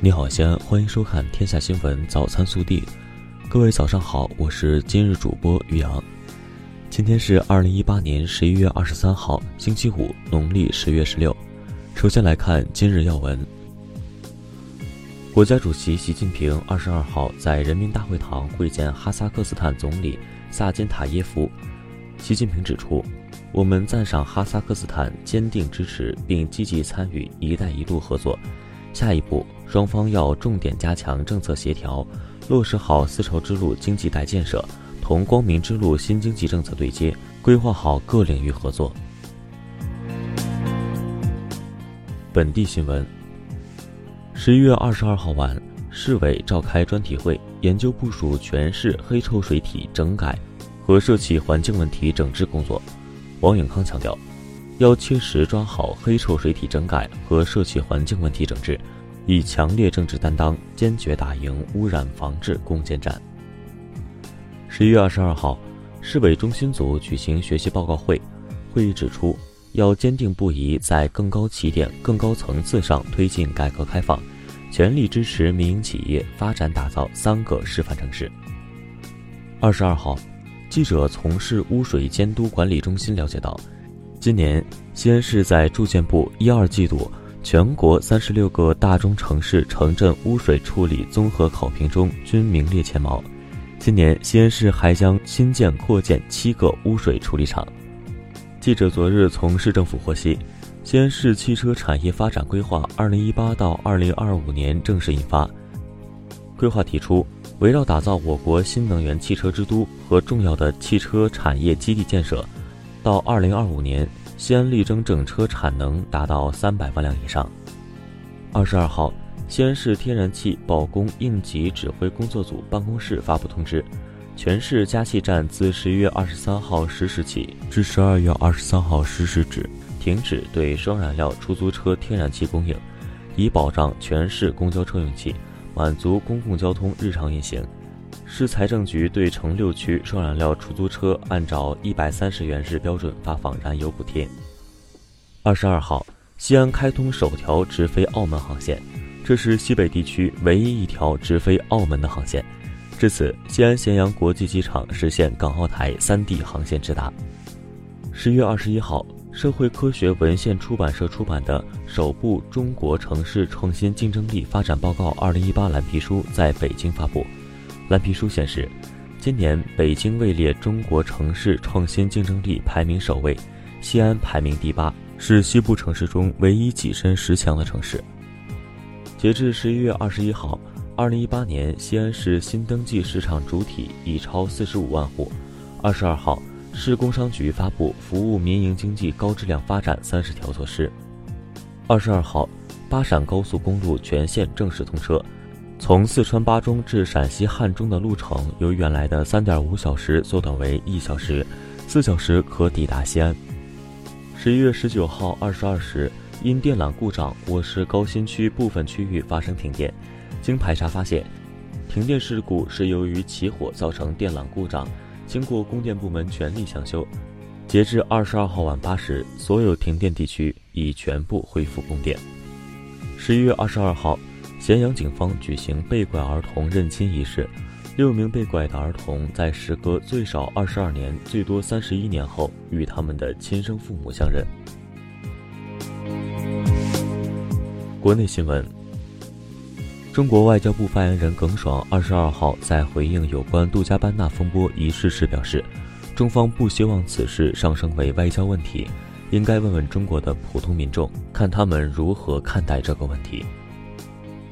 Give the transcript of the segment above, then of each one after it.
你好，西安，欢迎收看《天下新闻早餐速递》。各位早上好，我是今日主播于洋。今天是二零一八年十一月二十三号，星期五，农历十月十六。首先来看今日要闻。国家主席习近平二十二号在人民大会堂会见哈萨克斯坦总理萨金塔耶夫。习近平指出，我们赞赏哈萨克斯坦坚定支持并积极参与“一带一路”合作。下一步，双方要重点加强政策协调，落实好丝绸之路经济带建设，同光明之路新经济政策对接，规划好各领域合作。本地新闻：十一月二十二号晚，市委召开专题会，研究部署全市黑臭水体整改和涉气环境问题整治工作。王永康强调。要切实抓好黑臭水体整改和社区环境问题整治，以强烈政治担当，坚决打赢污染防治攻坚战。十一月二十二号，市委中心组举行学习报告会，会议指出，要坚定不移在更高起点、更高层次上推进改革开放，全力支持民营企业发展打造三个示范城市。二十二号，记者从市污水监督管理中心了解到。今年，西安市在住建部一二季度全国三十六个大中城市城镇污水处理综合考评中均名列前茅。今年，西安市还将新建扩建七个污水处理厂。记者昨日从市政府获悉，西安市汽车产业发展规划（二零一八到二零二五年）正式印发。规划提出，围绕打造我国新能源汽车之都和重要的汽车产业基地建设。到二零二五年，西安力争整车产能达到三百万辆以上。二十二号，西安市天然气保供应急指挥工作组办公室发布通知，全市加气站自十一月二十三号十时起至十二月二十三号十时止，停止对双燃料出租车天然气供应，以保障全市公交车用气，满足公共交通日常运行。市财政局对城六区双燃料出租车按照一百三十元日标准发放燃油补贴。二十二号，西安开通首条直飞澳门航线，这是西北地区唯一一条直飞澳门的航线。至此，西安咸阳国际机场实现港澳台三地航线直达。十月二十一号，社会科学文献出版社出版的首部《中国城市创新竞争力发展报告（二零一八）》蓝皮书在北京发布。蓝皮书显示，今年北京位列中国城市创新竞争力排名首位，西安排名第八，是西部城市中唯一跻身十强的城市。截至十一月二十一号，二零一八年西安市新登记市场主体已超四十五万户。二十二号，市工商局发布服务民营经济高质量发展三十条措施。二十二号，巴陕高速公路全线正式通车。从四川巴中至陕西汉中的路程由原来的三点五小时缩短为一小时，四小时可抵达西安。十一月十九号二十二时，因电缆故障，我市高新区部分区域发生停电。经排查发现，停电事故是由于起火造成电缆故障。经过供电部门全力抢修，截至二十二号晚八时，所有停电地区已全部恢复供电。十一月二十二号。咸阳警方举行被拐儿童认亲仪式，六名被拐的儿童在时隔最少二十二年、最多三十一年后与他们的亲生父母相认。国内新闻：中国外交部发言人耿爽二十二号在回应有关杜加班纳风波一事时表示，中方不希望此事上升为外交问题，应该问问中国的普通民众，看他们如何看待这个问题。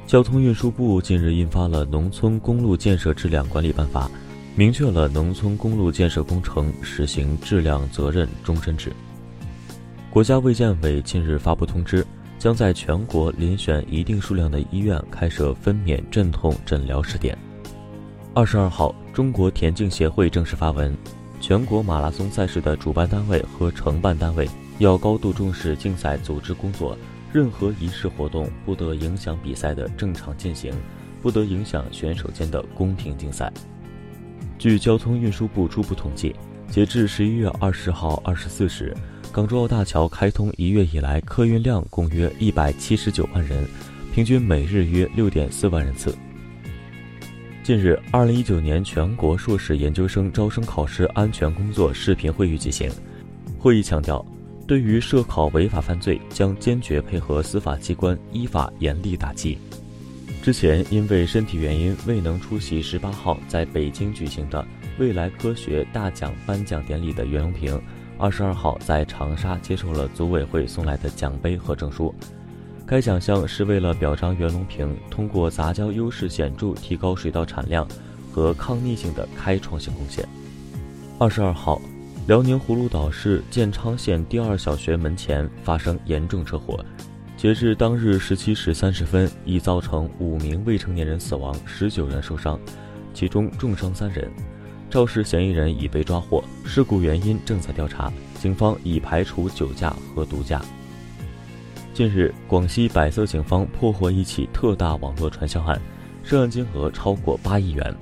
交通运输部近日印发了《农村公路建设质量管理办法》，明确了农村公路建设工程实行质量责任终身制。国家卫健委近日发布通知，将在全国遴选一定数量的医院开设分娩镇痛诊疗试点。二十二号，中国田径协会正式发文，全国马拉松赛事的主办单位和承办单位要高度重视竞赛组织工作。任何仪式活动不得影响比赛的正常进行，不得影响选手间的公平竞赛。据交通运输部初步统计，截至十一月二十号二十四时，港珠澳大桥开通一月以来，客运量共约一百七十九万人，平均每日约六点四万人次。近日，二零一九年全国硕士研究生招生考试安全工作视频会议举行。会议强调，对于涉考违法犯罪，将坚决配合司法机关依法严厉打击。之前因为身体原因未能出席十八号在北京举行的未来科学大奖颁奖典礼的袁隆平，二十二号在长沙接受了组委会送来的奖杯和证书。该奖项是为了表彰袁隆平通过杂交优势显著提高水稻产量和抗逆性的开创性贡献。二十二号，辽宁葫芦岛市建昌县第二小学门前发生严重车祸，截至当日十七时三十分，已造成五名未成年人死亡，十九人受伤，其中重伤三人。肇事嫌疑人已被抓获，事故原因正在调查，警方已排除酒驾和毒驾。近日，广西百色警方破获一起特大网络传销案，涉案金额超过八亿元。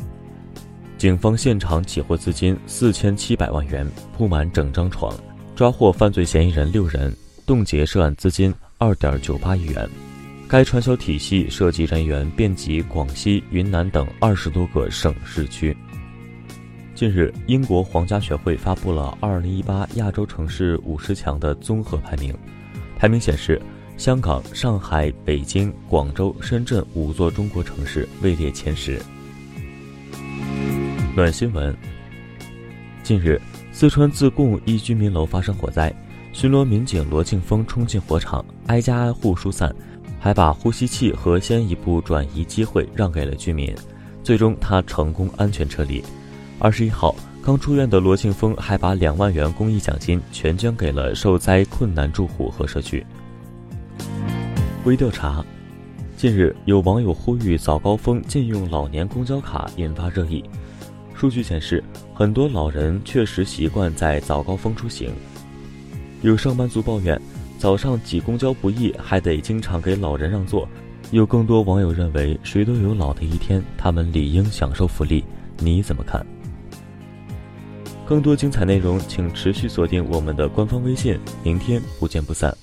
警方现场起获资金四千七百万元，铺满整张床，抓获犯罪嫌疑人六人，冻结涉案资金二点九八亿元。该传销体系涉及人员遍及广西、云南等二十多个省市区。近日，英国皇家学会发布了二零一八亚洲城市五十强的综合排名，排名显示。香港、上海、北京、广州、深圳五座中国城市位列前十。暖新闻：近日，四川自贡一居民楼发生火灾，巡逻民警罗庆峰冲进火场，挨家挨户疏散，还把呼吸器和先一步转移机会让给了居民，最终他成功安全撤离。二十一号，刚出院的罗庆峰还把两万元公益奖金全捐给了受灾困难住户和社区。微调查，近日有网友呼吁早高峰禁用老年公交卡，引发热议。数据显示，很多老人确实习惯在早高峰出行。有上班族抱怨，早上挤公交不易，还得经常给老人让座。有更多网友认为，谁都有老的一天，他们理应享受福利。你怎么看？更多精彩内容，请持续锁定我们的官方微信。明天不见不散。